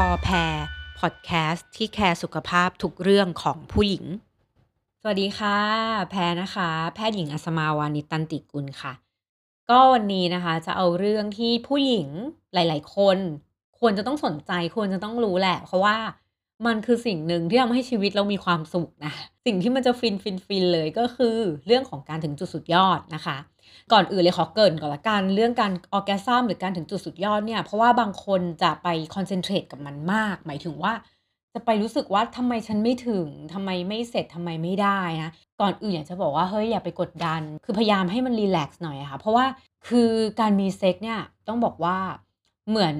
พอแพรพอดแคสต์ที่แคร์สุขภาพทุกเรื่องของผู้หญิง สวัสดีค่ะ แพรนะคะ แพทย์หญิงอัศมาวานิตันติกุลค่ะ ก็วันนี้นะคะจะเอาเรื่องที่ผู้หญิงหลาย ๆ คน ควรจะต้องสนใจควรจะต้องรู้แหละ เพราะว่ามันคือสิ่งหนึ่งที่ทำให้ชีวิตเรามีความสุขนะ สิ่งที่มันจะฟินฟินฟินเลยก็คือเรื่องของการถึงจุดสุดยอดนะคะ ก่อนอื่นเลยขอเกริ่นก่อนละกันเรื่องการ orgasm หรือการถึงจุดสุดยอดเนี่ย เพราะว่าบางคนจะไปconcentrate กับมันมาก หมายถึงว่า จะไปรู้สึกว่าทำไมฉันไม่ถึงทำไมไม่เสร็จทำไมไม่ได้นะ ก่อนอื่นอยากจะบอกว่าเฮ้ยอย่าไปกดดัน คือพยายามให้มัน relax หน่อยค่ะ เพราะว่าคือการมีเซ็กซ์เนี่ยต้องบอกว่าเหมือน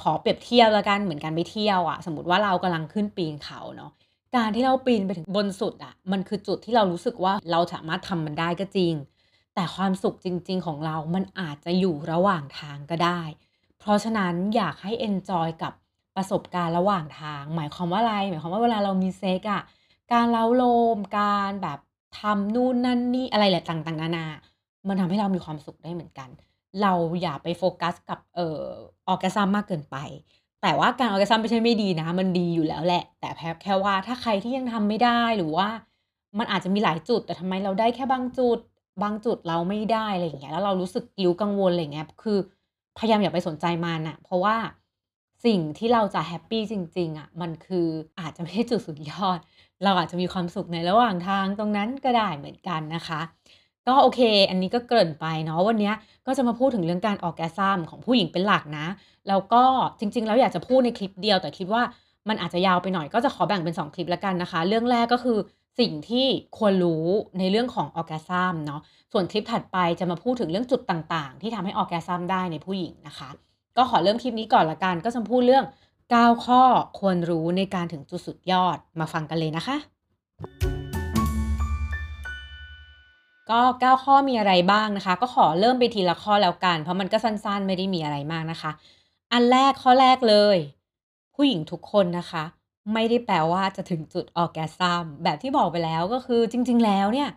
ขอเปรียบเทียบแล้วกันเหมือนการไปเที่ยวอะสมมติว่าเรากำลังขึ้นปีนเขาเนาะการที่เราปีนไปถึงบนสุดอะมันคือจุดที่เรารู้สึกว่าเราสามารถทำมันได้ก็จริง แต่ความสุขจริง ๆ ของเรามันอาจจะอยู่ระหว่างทางก็ได้ เพราะฉะนั้นอยากให้ enjoy กับประสบการณ์ระหว่างทาง หมายความว่าอะไร หมายความว่าเวลาเรามีเซ็กซ์อะการเล้าโลม การแบบทำนู่นนั่นนี่อะไรแหละต่างๆ นานา มันทำให้เรามีความสุขได้เหมือนกัน เราอย่าไปโฟกัสกับเอ่อ orgasm มากเกินไป แต่ว่าการ orgasm ไม่ใช่ไม่ดีนะ มันดีอยู่แล้วแหละ แต่แค่แค่ว่าถ้าใครที่ยังทำไม่ได้หรือว่า มันอาจจะมีหลายจุด แต่ทำไมเราได้แค่บางจุด บางจุดเราไม่ได้อะไรอย่างเงี้ยแล้วเรารู้สึกกิ้วกังวลอะไรเงี้ยคือพยายามอย่าไปสนใจมันอะเพราะว่าสิ่งที่เราจะแฮปปี้จริง ๆอะมันคืออาจจะไม่ใช่จุดสุดยอด เราอาจจะมีความสุขในระหว่างทางตรงนั้นก็ได้เหมือนกันนะคะ ก็โอเค อันนี้ก็เกริ่นไปเนาะวันนี้ก็จะมาพูดถึงเรื่องการออกแกซัมของผู้หญิงเป็นหลักนะแล้วก็จริง ๆ แล้วอยากจะพูดในคลิปเดียวแต่คิดว่ามันอาจจะยาวไปหน่อยก็จะขอแบ่งเป็น 2 คลิปแล้วกันนะคะ เรื่องแรกก็คือ สิ่งที่ควรรู้ในเรื่องของ orgasm เนาะส่วนคลิปถัดไปจะมาพูดถึงเรื่องจุดต่างๆ ที่ทำให้ orgasm ได้ในผู้หญิงนะคะ ก็ขอเริ่มคลิปนี้ก่อนละกัน ก็จะพูดเรื่อง 9 ข้อควรรู้ในการถึงจุดสุดยอดมาฟังกันเลยนะคะ ก็ 9 ข้อมีอะไรบ้างนะคะ ก็ขอเริ่มไปทีละข้อแล้วกัน เพราะมันก็สั้นๆ ไม่ได้มีอะไรมากนะคะ อันแรกข้อแรกเลย ผู้หญิงทุกคนนะคะ ไม่ได้แปลว่าจะถึงจุดออแกซัมแบบที่บอกไปแล้วก็คือจริง ๆ แล้วเนี่ย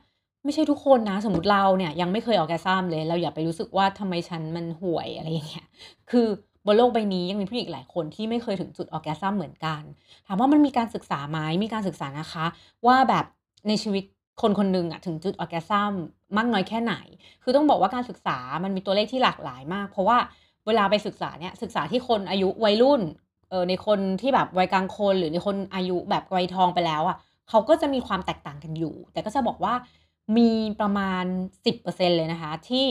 ไม่ใช่ทุกคนนะ สมมติเราเนี่ยยังไม่เคยออแกซัมเลย เราอย่าไปรู้สึกว่าทำไมฉันมันห่วยอะไรอย่างเงี้ยคือบนโลกใบนี้ยังมีผู้หญิงหลายคนที่ไม่เคยถึงจุดออแกซัมเหมือนกัน ถามว่ามันมีการศึกษาไหมมีการศึกษานะคะ ว่าแบบในชีวิตคนคนหนึ่งอะถึงจุดออแกซัมมากน้อยแค่ไหน คือต้องบอกว่าการศึกษามันมีตัวเลขที่หลากหลายมาก เพราะว่าเวลาไปศึกษาเนี่ยศึกษาที่คนอายุวัยรุ่น เออในคนที่แบบวัยกลางคนหรือในคนอายุแบบวัยทองไปแล้วอะเขาก็จะมีความแตกต่างกันอยู่ แต่ก็จะบอกว่ามีประมาณ 10%เลยนะคะ ที่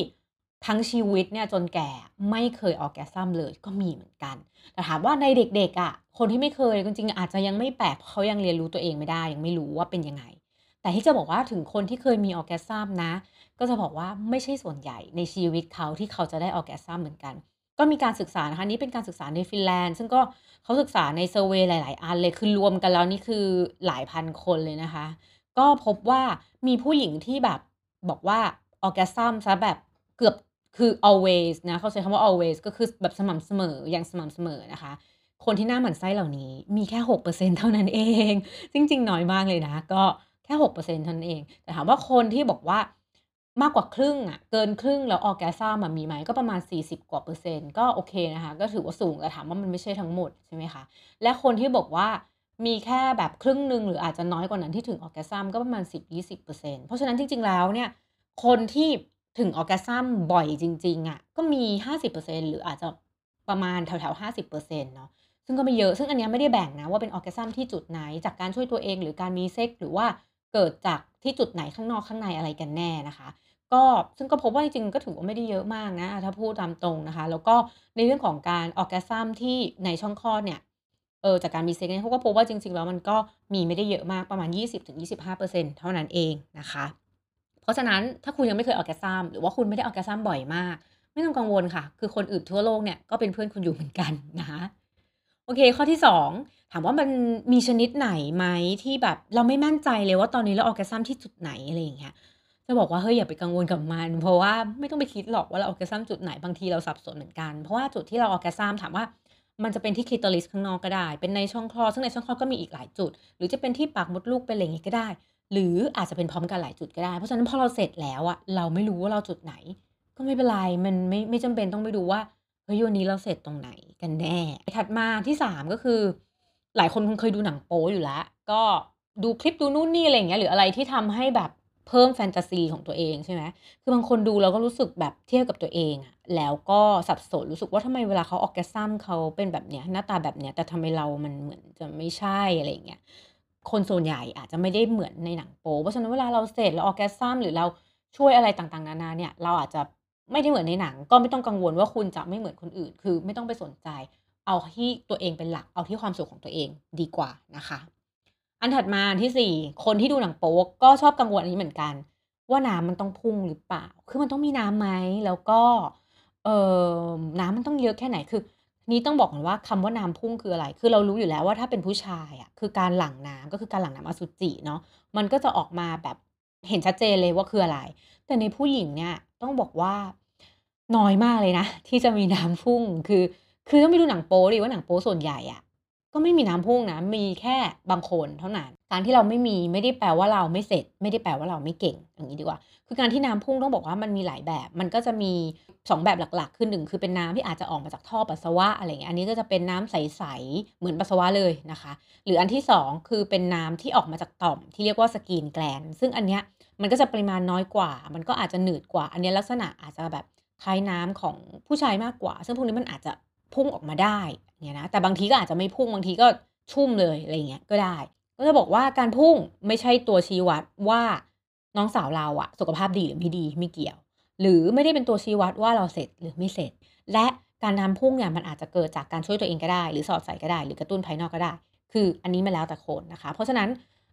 ทั้งชีวิตเนี่ยจนแก่ไม่เคย orgasm เลยก็มีเหมือนกัน แต่ถามว่าในเด็กๆอะ่ะคนที่ไม่เคยจริงๆอาจจะยังไม่แปลกเพราะเขายังเรียนรู้ตัวเองไม่ได้ยังไม่รู้ว่าเป็นยังไง แต่ที่จะบอกว่าถึงคนที่เคยมี orgasm นะ ก็จะบอกว่าไม่ใช่ส่วนใหญ่ในชีวิตเขาที่เขาจะได้ orgasm เหมือนกัน ก็มีการศึกษานะคะนี่เป็นการศึกษาในฟินแลนด์ ซึ่งก็เขาศึกษาใน survey หลาย ๆ อันเลยคือรวมกันแล้วนี่คือหลายพันคนเลยนะคะ ก็พบว่ามีผู้หญิงที่แบบบอกว่า orgasm ซะแบบเกือบคือ always นะเขาใช้คำว่า always ก็คือแบบสม่ำเสมออย่างสม่ำเสมอนะคะ คนที่น่าหมั่นไส้เหล่านี้มีแค่ 6%เท่านั้นเอง จริง ๆ น้อยมากเลยนะ ก็แค่ 6%เท่านั้นเอง แต่ถามว่าคนที่บอกว่า มากกว่าครึ่งอะเกินครึ่งแล้วออแกซัมมีไหมก็ประมาณ 40 กว่าเปอร์เซ็นต์ก็โอเคนะคะ ก็ถือว่าสูงแต่ถามว่ามันไม่ใช่ทั้งหมดใช่ไหมคะ และคนที่บอกว่ามีแค่แบบครึ่งหนึ่งหรืออาจจะน้อยกว่านั้นที่ถึงออแกซัมก็ประมาณ 10-20%เพราะฉะนั้นจริง ๆ แล้วเนี่ยคนที่ถึงออแกซัมบ่อยจริง ๆอะ่ะก็มี 50%หรืออาจจะประมาณแถวๆ 50%เนาะซึ่งก็ไม่เยอะ ซึ่งอันนี้ไม่ได้แบ่งนะว่าเป็น orgasm ที่จุดไหนจากการช่วยตัวเอง หรือการมีเซ็กซ์หรือว่าเกิดจากที่จุดไหนข้างนอกข้างในอะไรกันแน่นะคะ ก็ซึ่งก็พบว่าจริงๆก็ถือว่าไม่ได้เยอะมากนะ ถ้าพูดตามตรงนะคะ แล้วก็ในเรื่องของการ orgasm ที่ในช่องคลอดเนี่ยเออจากการมีเซ็กซ์เนี่ยเขาก็พบว่าจริง ๆ แล้วมันก็มีไม่ได้เยอะมากประมาณ 20-25%เท่านั้นเองนะคะ เพราะฉะนั้นถ้าคุณยังไม่เคย orgasm หรือว่าคุณไม่ได้ orgasm บ่อยมาก ไม่ต้องกังวลค่ะ คือคนอื่นทั่วโลกเนี่ยก็เป็นเพื่อนคุณอยู่เหมือนกันนะคะโอเค ข้อที่ 2 ถามว่ามันมีชนิดไหนไหมที่แบบเราไม่มั่นใจเลยว่าตอนนี้เรา orgasm ที่จุดไหนอะไรอย่างเงี้ย จะบอกว่าเฮ้ยอย่าไปกังวลกับมัน เพราะว่าไม่ต้องไปคิดหรอกว่าเรา orgasm จุดไหนบางทีเราสับสนเหมือนกัน เพราะว่าจุดที่เรา orgasm ถามว่ามันจะเป็นที่ clitoris ข้างนอกก็ได้ เป็นในช่องคลอดซึ่งในช่องคลอดก็มีอีกหลายจุด หรือจะเป็นที่ปากมดลูกเป็นอะไรอย่างงี้ก็ได้ หรืออาจจะเป็นพร้อมกันหลายจุดก็ได้ เพราะฉะนั้นพอเราเสร็จแล้วอะเราไม่รู้ว่าเราจุดไหน ก็ไม่เป็นไร มันไม่ไม่จำเป็นต้องไปดูว่าเฮ้ยวันนี้เราเสร็จตรงไหนกันแน่ ถัดมาที่ 3 ก็คือ หลายคนคงเคยดูหนังโป๊อยู่แล้ว ก็ดูคลิปดูนู่นนี่อะไรอย่างเงี้ยหรืออะไรที่ทำให้แบบ เพิ่มแฟนตาซีของตัวเองใช่ไหมคือบางคนดูแล้วก็รู้สึกแบบเทียบกับตัวเองอะแล้วก็สับสนรู้สึกว่าทำไมเวลาเขา orgasm เขาเป็นแบบเนี้ยหน้าตาแบบเนี้ยแต่ทำไมเรามันเหมือนจะไม่ใช่อะไรอย่างเงี้ยคนส่วนใหญ่อาจจะไม่ได้เหมือนในหนังโป๊เพราะฉะนั้นเวลาเราเสร็จเรา orgasm หรือเราช่วยอะไรต่างๆนานาเนี่ยเราอาจจะไม่ได้เหมือนในหนัง ก็ไม่ต้องกังวลว่าคุณจะไม่เหมือนคนอื่น คือไม่ต้องไปสนใจ เอาที่ตัวเองเป็นหลักเอาที่ความสุขของตัวเองดีกว่านะคะ อันถัดมาอันที่คนที่ดูหนังโป๊ก็ชอบกังวลอันนี้เหมือนกัน ว่าน้ำมันต้องพุ่งหรือเปล่า คือมันต้องมีน้ำไหมแล้วก็เอ่อน้ำมันต้องเยอะแค่ไหนคือนี้ต้องบอกก่อนว่าคำว่าน้ำพุ่งคืออะไร คือเรารู้อยู่แล้วว่าถ้าเป็นผู้ชายอะคือการหลั่งน้ำก็คือการหลั่งน้ำอสุจิเนาะ มันก็จะออกมาแบบเห็นชัดเจนเลยว่าคืออะไร แต่ในผู้หญิงเนี่ยต้องบอกว่าน้อยมากเลยนะ ที่จะมีน้ำพุ่ง คือ คือต้องไปดูหนังโป๊ดิว่าหนังโป๊ส่วนใหญ่อะ ก็ไม่มีน้ำพุ่งนะ มีแค่บางคนเท่านั้น การที่เราไม่มีไม่ได้แปลว่าเราไม่เสร็จ ไม่ได้แปลว่าเราไม่เก่ง อย่างงี้ดีกว่า คือการที่น้ำพุ่งต้องบอกว่ามันมีหลายแบบ มันก็จะมี 2 แบบหลักๆ คือ1คือเป็นน้ำที่อาจจะออกมาจากท่อปัสสาวะอะไรอย่างเงี้ย อันนี้ก็จะเป็นน้ำใสๆ เหมือนปัสสาวะเลยนะคะ หรืออันที่ 2 คือเป็นน้ำที่ออกมาจากต่อมที่เรียกว่า skin gland ซึ่งอันเนี้ยมันก็จะปริมาณน้อยกว่า มันก็อาจจะหนืดกว่า อันเนี้ยลักษณะอาจจะแบบคล้ายน้ำของผู้ชายมากกว่า ซึ่งพวกนี้มันอาจจะพุ่งออกมาได้ เงี้ยนะแต่บางทีก็อาจจะไม่พุ่งบางทีก็ชุ่มเลยอะไรอย่างเงี้ยก็ได้ ก็จะบอกว่าการพุ่งไม่ใช่ตัวชี้วัดว่าน้องสาวเราอะสุขภาพดีหรือไม่ดีไม่เกี่ยว หรือไม่ได้เป็นตัวชี้วัดว่าเราเสร็จหรือไม่เสร็จ และการน้ำพุ่งเนี่ยมันอาจจะเกิดจากการช่วยตัวเองก็ได้ หรือสอดใส่ก็ได้ หรือกระตุ้นภายนอกก็ได้ คืออันนี้มันแล้วแต่คนนะคะ เพราะฉะนั้น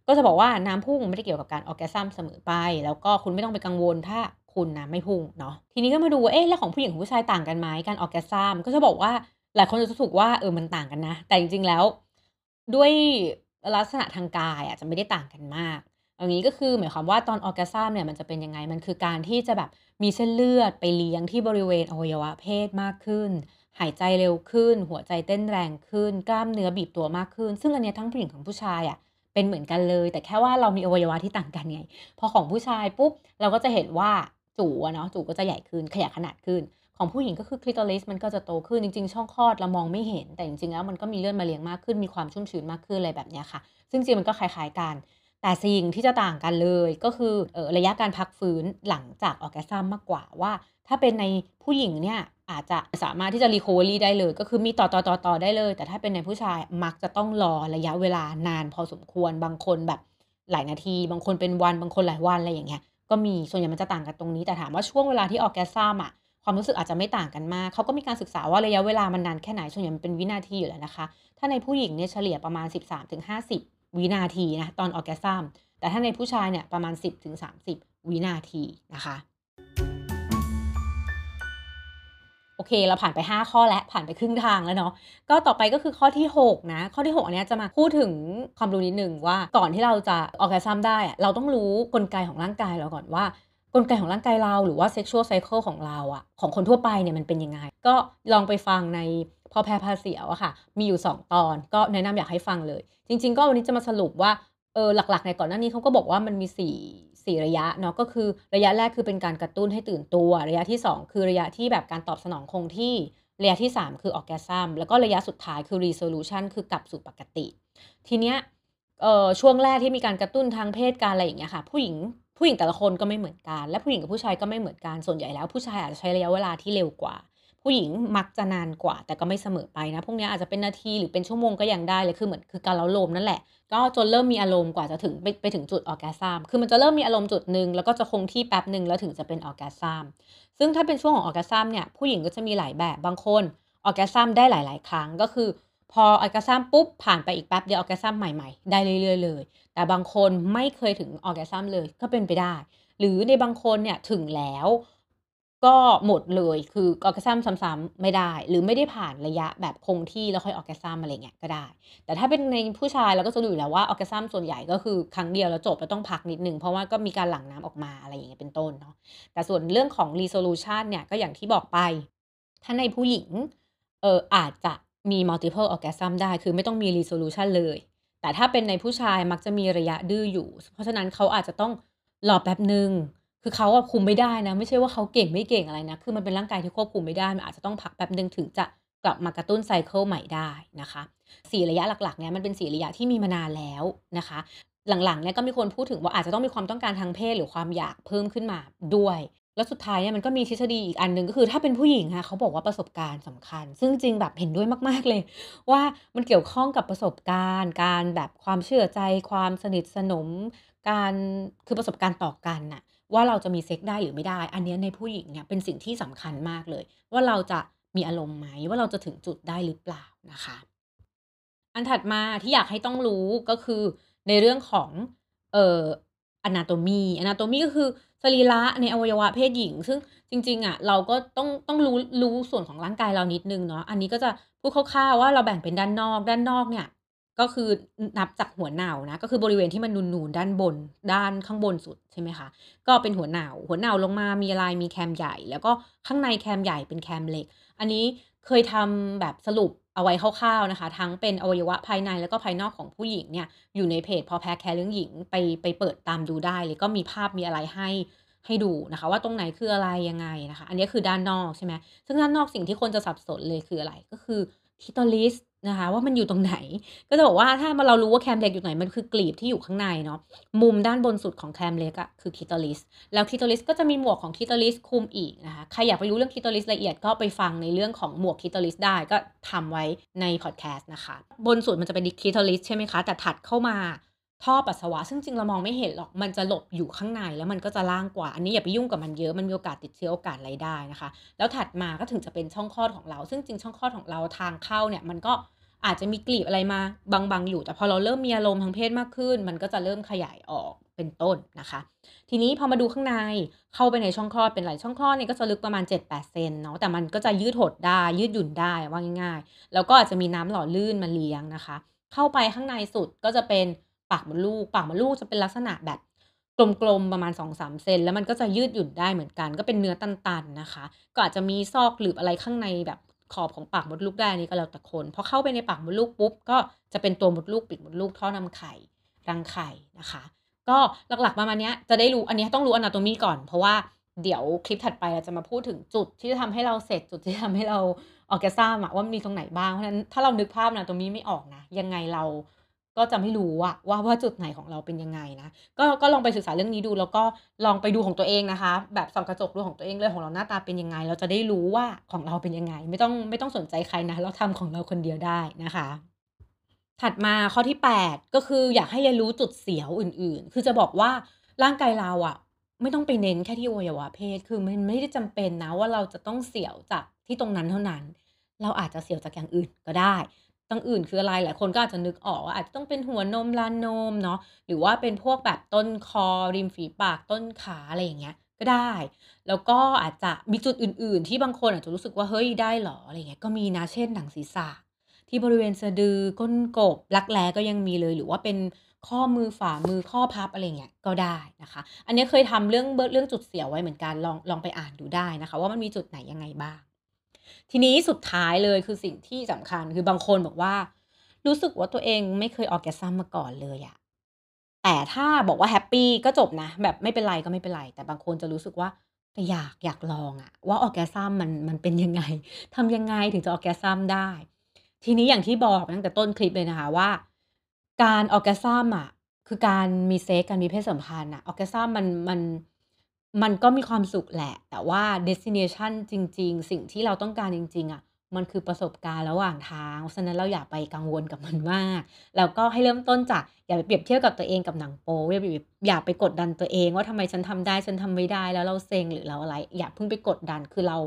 ก็จะบอกว่าน้ำพุ่งไม่ได้เกี่ยวกับการ orgasm เสมอไป แล้วก็คุณไม่ต้องไปกังวลถ้าคุณน้ำไม่พุ่งเนาะทีนี้ก็มาดูเอ๊ะแล้วของผู้หญิงกับผู้ชายต่างกันไหมการ orgasm ก็จะบอกว่า หลายคนจะรู้สึกว่าเออมันต่างกันนะ แต่จริงๆแล้ว ด้วยลักษณะทางกายอะจะไม่ได้ต่างกันมากเอางี้ก็คือหมายความว่าตอน orgasm เนี่ยมันจะเป็นยังไงมันคือการที่จะแบบมีเส้นเลือดไปเลี้ยงที่บริเวณอวัยวะเพศมากขึ้น หายใจเร็วขึ้น หัวใจเต้นแรงขึ้น กล้ามเนื้อบีบตัวมากขึ้น ซึ่งอันนี้ทั้งผู้หญิงของผู้ชายอะเป็นเหมือนกันเลย แต่แค่ว่าเรามีอวัยวะที่ต่างกันไง พอของผู้ชายปุ๊บเราก็จะเห็นว่าจู๋อะเนาะจู๋ก็จะใหญ่ขึ้นขยายขนาดขึ้น ของผู้หญิงก็คือ clitoris มันก็จะโตขึ้นจริงๆ ช่องคลอดเรามองไม่เห็น แต่จริงๆแล้วมันก็มีเลือดมาเลี้ยงมากขึ้นมีความชุ่มชื้นมากขึ้นอะไรแบบนี้ค่ะ ซึ่งจริงมันก็คล้ายๆกัน แต่สิ่งที่จะต่างกันเลยก็คือออระยะการพักฟื้นหลังจาก orgasm มมากกว่าว่า ถ้าเป็นในผู้หญิงเนี่ยอาจจะสามารถที่จะ recovery ได้เลย ก็คือมีต่อๆๆๆได้เลย แต่ถ้าเป็นในผู้ชายมักจะต้องรอระยะเวลานานพอสมควรบางคนแบบหลายนาที บางคนเป็นวันบางคนหลายวันอะไรอย่างเงี้ยก็มีส่วนใหญ่มันจะต่างกันตรงนี้แต่ถามว่าช่วงเวลาที่ orgasm อะ ความรู้สึกอาจจะไม่ต่างกันมาก เขาก็มีการศึกษาว่าระยะเวลามันนานแค่ไหนส่วนใหญ่มันเป็นวินาทีอยู่แล้วนะคะ ถ้าในผู้หญิงเนี่ยเฉลี่ยประมาณ 13-50 วินาทีนะตอน orgasm แต่ถ้าในผู้ชายเนี่ยประมาณ 10-30 วินาทีนะคะโอเค เราผ่านไป 5 ข้อแล้ว ผ่านไปครึ่งทางแล้วเนาะ ก็ต่อไปก็คือข้อที่ 6 นะ ข้อที่ 6 อันนี้จะมาพูดถึงความรู้นิดหนึ่งว่าก่อนที่เราจะ orgasm ได้ เราต้องรู้กลไกของร่างกายเราก่อนว่า กลไกของร่างกายเราหรือว่า sexual cycle ของเราอะของคนทั่วไปเนี่ยมันเป็นยังไง ก็ลองไปฟังในพ่อแพ้พาเสียวอะค่ะ มีอยู่ 2 ตอนก็แนะนำอยากให้ฟังเลย จริง ๆ ก็วันนี้จะมาสรุปว่าเออหลักๆเนี่ยก่อนหน้านี้เขาก็บอกว่ามันมี4 4ระยะเนาะก็คือระยะแรกคือเป็นการกระตุ้นให้ตื่นตัว ระยะที่ 2 คือระยะที่แบบการตอบสนองคงที่ระยะที่ 3 คือ orgasm แล้วก็ระยะสุดท้ายคือ resolution คือกลับสู่ปกติ ทีเนี้ยเออช่วงแรกที่มีการกระตุ้นทางเพศการอะไรอย่างเงี้ยค่ะ ผู้หญิง ผู้หญิงแต่ละคนก็ไม่เหมือนกัน และผู้หญิงกับผู้ชายก็ไม่เหมือนกันส่วนใหญ่แล้ว ผู้ชายอาจจะใช้ระยะเวลาที่เร็วกว่า ผู้หญิงมักจะนานกว่า แต่ก็ไม่เสมอไปนะพวกนี้อาจจะเป็นนาทีหรือเป็นชั่วโมงก็ยังได้เลยคือเหมือนคือการเร้าโลมนั่นแหละ ก็จนเริ่มมีอารมณ์กว่าจะถึงไปไปถึงจุด orgasm คือมันจะเริ่มมีอารมณ์จุดหนึ่งแล้วก็จะคงที่แป๊บหนึ่งแล้วถึงจะเป็น orgasm ซึ่งถ้าเป็นช่วงของ orgasm เนี่ยผู้หญิงก็จะมีหลายแบบบางคน orgasm ได้หลาย ๆ ครั้งก็คือ พอ orgasm ปุ๊บผ่านไปอีกแป๊บเดียว orgasm ใหม่ๆ ได้เรื่อยๆเลย แต่บางคนไม่เคยถึง orgasm เลยก็เป็นไปได้ หรือในบางคนเนี่ยถึงแล้วก็หมดเลยคือ orgasm ซ้ำๆไม่ได้ หรือไม่ได้ผ่านระยะแบบคงที่แล้วค่อย orgasm อะไรเงี้ยก็ได้ แต่ถ้าเป็นในผู้ชายเราก็จะรู้อยู่แล้วว่า orgasm ส่วนใหญ่ก็คือครั้งเดียวแล้วจบแล้วต้องพักนิดหนึ่งเพราะว่าก็มีการหลั่งน้ำออกมาอะไรอย่างเงี้ยเป็นต้นเนาะแต่ส่วนเรื่องของ resolution เนี่ยก็อย่างที่บอกไป ถ้าในผู้หญิงเอออาจจะ มี multiple orgasm ได้ คือไม่ต้องมี resolution เลย แต่ถ้าเป็นในผู้ชายมักจะมีระยะดื้ออยู่ เพราะฉะนั้นเขาอาจจะต้องรอแป๊บหนึ่งคือเขาอะคุมไม่ได้นะ ไม่ใช่ว่าเขาเก่งไม่เก่งอะไรนะ คือมันเป็นร่างกายที่ควบคุมไม่ได้ มันอาจจะต้องพักแป๊บหนึ่งถึงจะกลับมากระตุ้นไซเคิลใหม่ได้นะคะ4ระยะหลักๆเนี่ยมันเป็น4ระยะที่มีมานานแล้วนะคะ หลังๆเนี่ยก็มีคนพูดถึงว่าอาจจะต้องมีความต้องการทางเพศหรือความอยากเพิ่มขึ้นมาด้วย แล้วสุดท้ายเนี่ยมันก็มีทฤษฎีอีกอันหนึ่งก็คือถ้าเป็นผู้หญิงอะเขาบอกว่าประสบการณ์สำคัญ ซึ่งจริงแบบเห็นด้วยมาก ๆเลย ว่ามันเกี่ยวข้องกับประสบการณ์ การแบบความเชื่อใจ ความสนิทสนม การคือประสบการณ์ต่อกันน่ะว่าเราจะมีเซ็ก์ได้หรือไม่ได้ อันเนี้ยในผู้หญิงเนี่ยเป็นสิ่งที่สำคัญมากเลย ว่าเราจะมีอารมณ์ไหมว่าเราจะถึงจุดได้หรือเปล่านะคะ อันถัดมาที่อยากให้ต้องรู้ก็คือในเรื่องของเอ่อ Anatomy Anatomy ก็คือ รีระในอวัยวะเพศหญิง ซึ่งจริง ๆ อะ เราก็ต้องต้องรู้รู้ส่วนของร่างกายเรานิดนึงเนาะอันนี้ก็จะพูดคร่าวๆว่าเราแบ่งเป็นด้านนอกด้านนอกเนี่ย ก็คือนับจากหัวเหน่านะก็คือบริเวณที่มันนูนๆด้านบน ด้านข้างบนสุดใช่ไหมคะก็เป็นหัวเหน่าหัวเหน่าลงมามีอะไรมีแคมใหญ่ แล้วก็ข้างในแคมใหญ่เป็นแคมเล็ก อันนี้เคยทำแบบสรุป เอาไว้คร่าวๆนะคะ ทั้งเป็นอวัยวะภายในแล้วก็ภายนอกของผู้หญิงเนี่ยอยู่ในเพจพอแพ้แคร์เรื่องหญิงไปไปเปิดตามดูได้เลยก็มีภาพมีอะไรให้ให้ดูนะคะ ว่าตรงไหนคืออะไรยังไงนะคะ อันนี้คือด้านนอกใช่ไหมซึ่งด้านนอกสิ่งที่คนจะสับสนเลยคืออะไรก็คือ clitoris นะคะว่ามันอยู่ตรงไหน ก็จะบอกว่าถ้าเรารู้ว่าแคมเล็กอยู่ไหนมันคือกลีบที่อยู่ข้างในเนาะมุมด้านบนสุดของแคมเล็กอะคือ clitoris แล้ว clitoris ก็จะมีหมวกของ clitoris คลุมอีกนะคะใครอยากไปรู้เรื่อง clitoris ละเอียดก็ไปฟังในเรื่องของหมวก clitoris ได้ก็ทำไว้ในพอดแคสต์นะคะ บนสุดมันจะเป็น clitoris ใช่ไหมคะแต่ถัดเข้ามา ท่อปัสสาวะ ซึ่งจริงเรามองไม่เห็นหรอก มันจะหลบอยู่ข้างในแล้วมันก็จะล่างกว่า อันนี้อย่าไปยุ่งกับมันเยอะ มันมีโอกาสติดเชื้อโอกาสอะไรได้นะคะ แล้วถัดมาก็ถึงจะเป็นช่องคลอดของเรา ซึ่งจริงช่องคลอดของเราทางเข้าเนี่ยมันก็อาจจะมีกลีบอะไรมาบังๆอยู่ แต่พอเราเริ่มมีอารมณ์ทางเพศมากขึ้น มันก็จะเริ่มขยายออกเป็นต้นนะคะ ทีนี้พอมาดูข้างในเข้าไปในช่องคลอดเป็นไรช่องคลอดเนี่ยก็จะลึกประมาณ 7-8เซนเนาะแต่มันก็จะยืดหดได้ยืดหยุ่นได้ว่าง่ายๆ แล้วก็อาจจะมีน้ำหล่อลื่นมาเลี้ยงนะคะ เข้าไปข้างในสุดก็จะเป็น ปากมดลูก ปากมดลูกจะเป็นลักษณะแบบกลมๆประมาณ 2-3 เซนแล้วมันก็จะยืดหยุ่นได้เหมือนกัน ก็เป็นเนื้อตันๆนะคะ ก็อาจจะมีซอกหลืบอะไรข้างในแบบขอบของปากมดลูกได้อันนี้ก็แล้วแต่คนพอเข้าไปในปากมดลูกปุ๊บก็จะเป็นตัวมดลูกปีกมดลูกท่อนำไข่รังไข่นะคะ ก็หลักๆประมาณนี้จะได้รู้อันนี้ต้องรู้ Anatomy ก่อน เพราะว่าเดี๋ยวคลิปถัดไปเราจะมาพูดถึงจุดที่จะทำให้เราเสร็จจุดที่ทำให้เรา Orgasm อะว่ามันมีตรงไหนบ้างเพราะฉะนั้นถ้าเรานึกภาพ Anatomy ไม่ออกนะยังไงเรา ก็จะไม่รู้อะว่าว่าจุดไหนของเราเป็นยังไงนะก็ก็ลองไปศึกษาเรื่องนี้ดู แล้วก็ลองไปดูของตัวเองนะคะ แบบส่องกระจกดูของตัวเองเลยของเราหน้าตาเป็นยังไง เราจะได้รู้ว่าของเราเป็นยังไง ไม่ต้องไม่ต้องสนใจใครนะเราทำของเราคนเดียวได้นะคะ ถัดมาข้อที่ 8 ก็คืออยากให้เรียนรู้จุดเสียวอื่น ๆ คือจะบอกว่าร่างกายเราอะไม่ต้องไปเน้นแค่ที่อวัยวะเพศ คือมันไม่ได้จำเป็นนะว่าเราจะต้องเสียวจากที่ตรงนั้นเท่านั้น เราอาจจะเสียวจากอย่างอื่นก็ได้ ตรงอื่นคืออะไรหลายคนก็อาจจะนึกออกว่าอาจจะต้องเป็นหัวนมลานนมเนาะหรือว่าเป็นพวกแบบต้นคอริมฝีปากต้นขาอะไรอย่างเงี้ยก็ได้ แล้วก็อาจจะมีจุดอื่น ๆ ที่บางคนอาจจะรู้สึกว่าเฮ้ยได้เหรออะไรเงี้ยก็มีนะเช่นหนังศีรษะ ที่บริเวณสะดือก้นกบรักแร้ก็ยังมีเลยหรือว่าเป็นข้อมือฝ่ามือข้อพับอะไรเงี้ยก็ได้นะคะ อันนี้เคยทำเรื่องเบอเรื่องจุดเสียวไว้เหมือนกันลองลองไปอ่านดูได้นะคะ ว่ามันมีจุดไหนยังไงบ้าง ทีนี้สุดท้ายเลยคือสิ่งที่สำคัญคือบางคนบอกว่า รู้สึกว่าตัวเองไม่เคย Orgasm มมาก่อนเลยอะแต่ถ้าบอกว่าแฮปปี้ก็จบนะ แบบไม่เป็นไรก็ไม่เป็นไร แต่บางคนจะรู้สึกว่าแต่อยากอยากลองอะว่า Orgasm มันมันเป็นยังไงทำยังไงถึงจะ Orgasm ได้ ทีนี้อย่างที่บอกตั้งแต่ต้นคลิปเลยนะคะว่า การ Orgasm อะคือการมีเซ็กส์การมีเพศสัมพันธ์น่ะ Orgasm มันมันมัน มันก็มีความสุขแหละ แต่ว่า destination จริง ๆ สิ่งที่เราต้องการจริง ๆอะมันคือประสบการณ์ระหว่างทางเพราะฉะนั้นเราอย่าไปกังวลกับมันมาก แล้วก็ให้เริ่มต้นจากอย่าไปเปรียบเทียบกับตัวเองกับหนังโป๊อย่าไปอย่าไปกดดันตัวเองว่าทำไมฉันทำได้ฉันทำไม่ได้แล้วเราเซ็งหรือเราอะไร อย่าเพิ่งไปกดดันคือเรา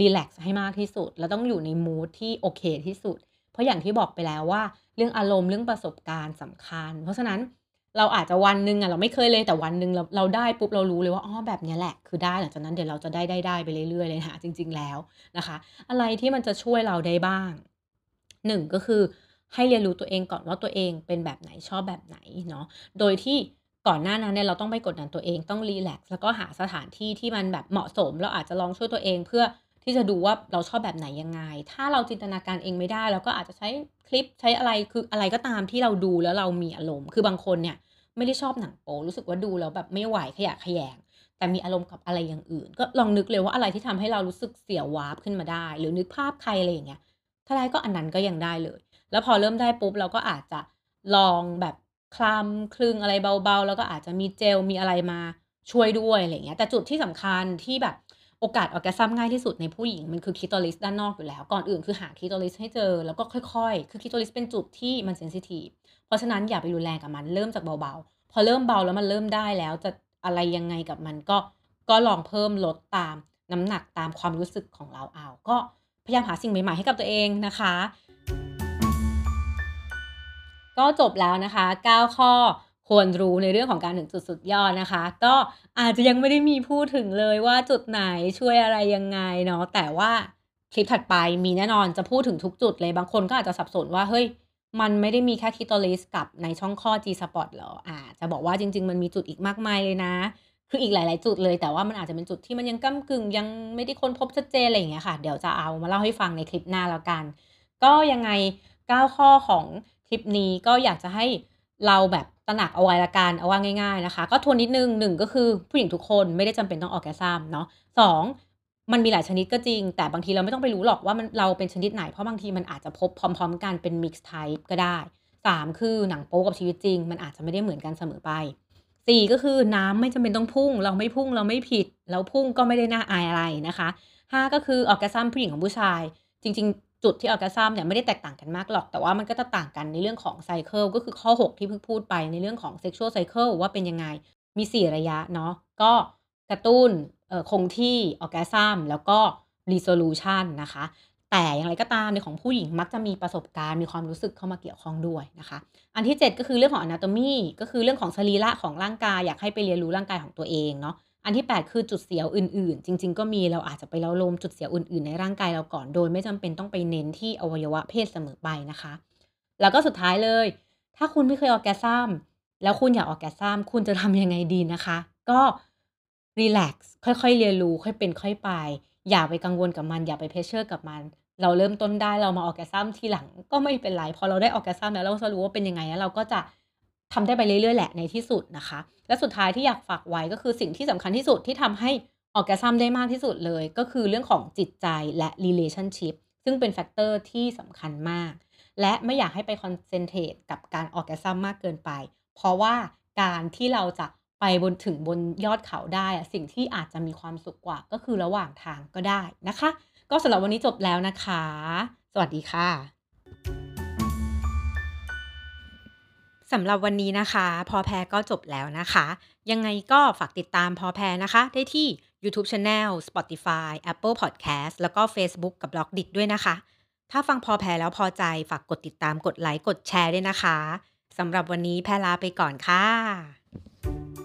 รีแลกซ์ให้มากที่สุดเราต้องอยู่ในมูดที่โอเคที่สุด เพราะอย่างที่บอกไปแล้วว่า เรื่องอารมณ์เรื่องประสบการณ์สำคัญ เพราะฉะนั้น เราอาจจะวันหนึ่งอะเราไม่เคยเลยแต่วันหนึ่งเราเราได้ปุ๊บเรารู้เลยว่าอ๋อแบบนี้แหละ คือได้หลังจากนั้นเดี๋ยวเราจะได้ๆๆได้ไปเรื่อยๆเลยนะจริง ๆแล้วนะคะ อะไรที่มันจะช่วยเราได้บ้าง1ก็คือให้เรียนรู้ตัวเองก่อนว่าตัวเองเป็นแบบไหนชอบแบบไหนเนาะโดยที่ก่อนหน้านั้นเนี่ยเราต้องไม่กดดันตัวเองต้องรีแลกซ์แล้วก็หาสถานที่ที่มันแบบเหมาะสม เราอาจจะลองช่วยตัวเองเพื่อ ที่จะดูว่าเราชอบแบบไหนยังไง ถ้าเราจินตนาการเองไม่ได้เราก็อาจจะใช้คลิปใช้อะไรคืออะไรก็ตามที่เราดูแล้วเรามีอารมณ์ คือบางคนเนี่ยไม่ได้ชอบหนังโป๊รู้สึกว่าดูแล้วแบบไม่ไหวขยะแขยง แต่มีอารมณ์กับอะไรอย่างอื่น ก็ลองนึกเลยว่าอะไรที่ทำให้เรารู้สึกเสียววาบขึ้นมาได้ หรือนึกภาพใครอะไรอย่างเงี้ยถ้าได้ก็อันนั้นก็ยังได้เลย แล้วพอเริ่มได้ปุ๊บเราก็อาจจะลองแบบคลำคลึงอะไรเบาๆ แล้วก็อาจจะมีเจลมีอะไรมาช่วยด้วยอะไรเงี้ยแต่จุดที่สำคัญที่แบบ โอกาส orgasm ง่ายที่สุดในผู้หญิงมันคือ clitoris ด้านนอกอยู่แล้ว ก่อนอื่นคือหา clitoris ให้เจอแล้วก็ค่อยๆ คือคลิตอริสเป็นจุดที่มันเซนซิทีฟเพราะฉะนั้นอย่าไปรุนแรงกับมันเริ่มจากเบาๆ พอเริ่มเบาแล้วมันเริ่มได้แล้วจะอะไรยังไงกับมันก็ก็ลองเพิ่มลดตามน้ำหนักตามความรู้สึกของเราเอา ก็พยายามหาสิ่งใหม่ๆให้กับตัวเองนะคะ ก็จบแล้วนะคะ 9 ข้อ ควรรู้ในเรื่องของการถึงจุดสุดยอดนะคะ ก็อาจจะยังไม่ได้มีพูดถึงเลยว่าจุดไหนช่วยอะไรยังไงเนาะแต่ว่าคลิปถัดไปมีแน่นอนจะพูดถึงทุกจุดเลยบางคนก็อาจจะสับสนว่าเฮ้ยมันไม่ได้มีแค่ Clitoris กับในช่องคลอ G-spot เหรออาจะบอกว่าจริง ๆ มันมีจุดอีกมากมายเลยนะ คืออีกหลาย ๆ จุดเลย แต่ว่ามันอาจจะเป็นจุดที่มันยังก้ำกึ่งยังไม่ได้ค้นพบชัดเจนอะไรอย่างเงี้ยค่ะ เดี๋ยวจะเอามาเล่าให้ฟังในคลิปหน้าแล้วกัน ก็ยังไง 9 ข้อของคลิปนี้ก็อยากจะให้ เราแบบตระหนักเอาไว้ละกันเอาว่าง่าย ๆนะคะ ก็ทวนนิดนึงหนึ่งก็คือผู้หญิงทุกคนไม่ได้จำเป็นต้อง orgasm เนาะ2มันมีหลายชนิดก็จริง แต่บางทีเราไม่ต้องไปรู้หรอกว่ามันเราเป็นชนิดไหน เพราะบางทีมันอาจจะพบพร้อม ๆ กันเป็น mix type ก็ได้ 3 คือหนังโป๊กับชีวิตจริง มันอาจจะไม่ได้เหมือนกันเสมอไป 4 ก็คือน้ำไม่จำเป็นต้องพุ่ง เราไม่พุ่งเราไม่ผิดแล้วพุ่งก็ไม่ได้น่าอายอะไรนะคะ 5 ก็คือ orgasm ผู้หญิงกับผู้ชาย จริง ๆ จุดที่ orgasm เนี่ยไม่ได้แตกต่างกันมากหรอก แต่ว่ามันก็จะต่างกันในเรื่องของไซเคิลก็คือข้อ 6 ที่เพิ่งพูดไปในเรื่องของ sexual cycle ว่าเป็นยังไงมี 4 ระยะเนาะก็กระตุ้นเอ่อคงที่ orgasm แล้วก็ resolution นะคะ แต่อย่างไรก็ตามในของผู้หญิงมักจะมีประสบการณ์มีความรู้สึกเข้ามาเกี่ยวข้องด้วยนะคะ อันที่ 7 ก็คือเรื่องของ anatomy ก็คือเรื่องของสรีระของร่างกายอยากให้ไปเรียนรู้ร่างกายของตัวเองเนาะ อันที่ 8 คือจุดเสียวอื่น ๆ จริง ๆ ก็มีเราอาจจะไปเล้าลมจุดเสียวอื่น ๆ ในร่างกายเราก่อนโดย ไม่จำเป็นต้องไปเน้นที่อวัยวะเพศเสมอไปนะคะ แล้วก็สุดท้ายเลย ถ้าคุณไม่เคย orgasm แล้วคุณอยาก orgasm คุณจะทำยังไงดีนะคะ ก็รีแลกซ์ค่อยๆ เรียนรู้ค่อยเป็นค่อยไป อย่าไปกังวลกับมัน อย่าไป pressure กับมัน เราเริ่มต้นได้เรามา orgasm ทีหลังก็ไม่เป็นไรพอเราได้ orgasm แล้วเราจะรู้ว่าเป็นยังไงแล้วเราก็จะ ทำได้ไปเรื่อยๆแหละในที่สุดนะคะ และสุดท้ายที่อยากฝากไว้ก็คือสิ่งที่สำคัญที่สุดที่ทำให้ orgasm ได้มากที่สุดเลย ก็คือเรื่องของจิตใจและ relationship ซึ่งเป็น factor ที่สำคัญมาก และไม่อยากให้ไป concentrate กับการ orgasm มากเกินไป เพราะว่าการที่เราจะไปบนถึงบนยอดเขาได้ สิ่งที่อาจจะมีความสุขกว่าก็คือระหว่างทางก็ได้นะคะ ก็สำหรับวันนี้จบแล้วนะคะ สวัสดีค่ะ สำหรับวันนี้นะคะ พอแพรก็จบแล้วนะคะ ยังไงก็ฝากติดตามพอแพรนะคะ ได้ที่ YouTube Channel Spotify Apple Podcast แล้วก็เฟซบุ๊กกับ Blockdit้วยนะคะ ถ้าฟังพอแพรแล้วพอใจฝากกดติดตามกดไลค์กดแชร์ด้วยนะคะสำหรับวันนี้แพรลาไปก่อนค่ะ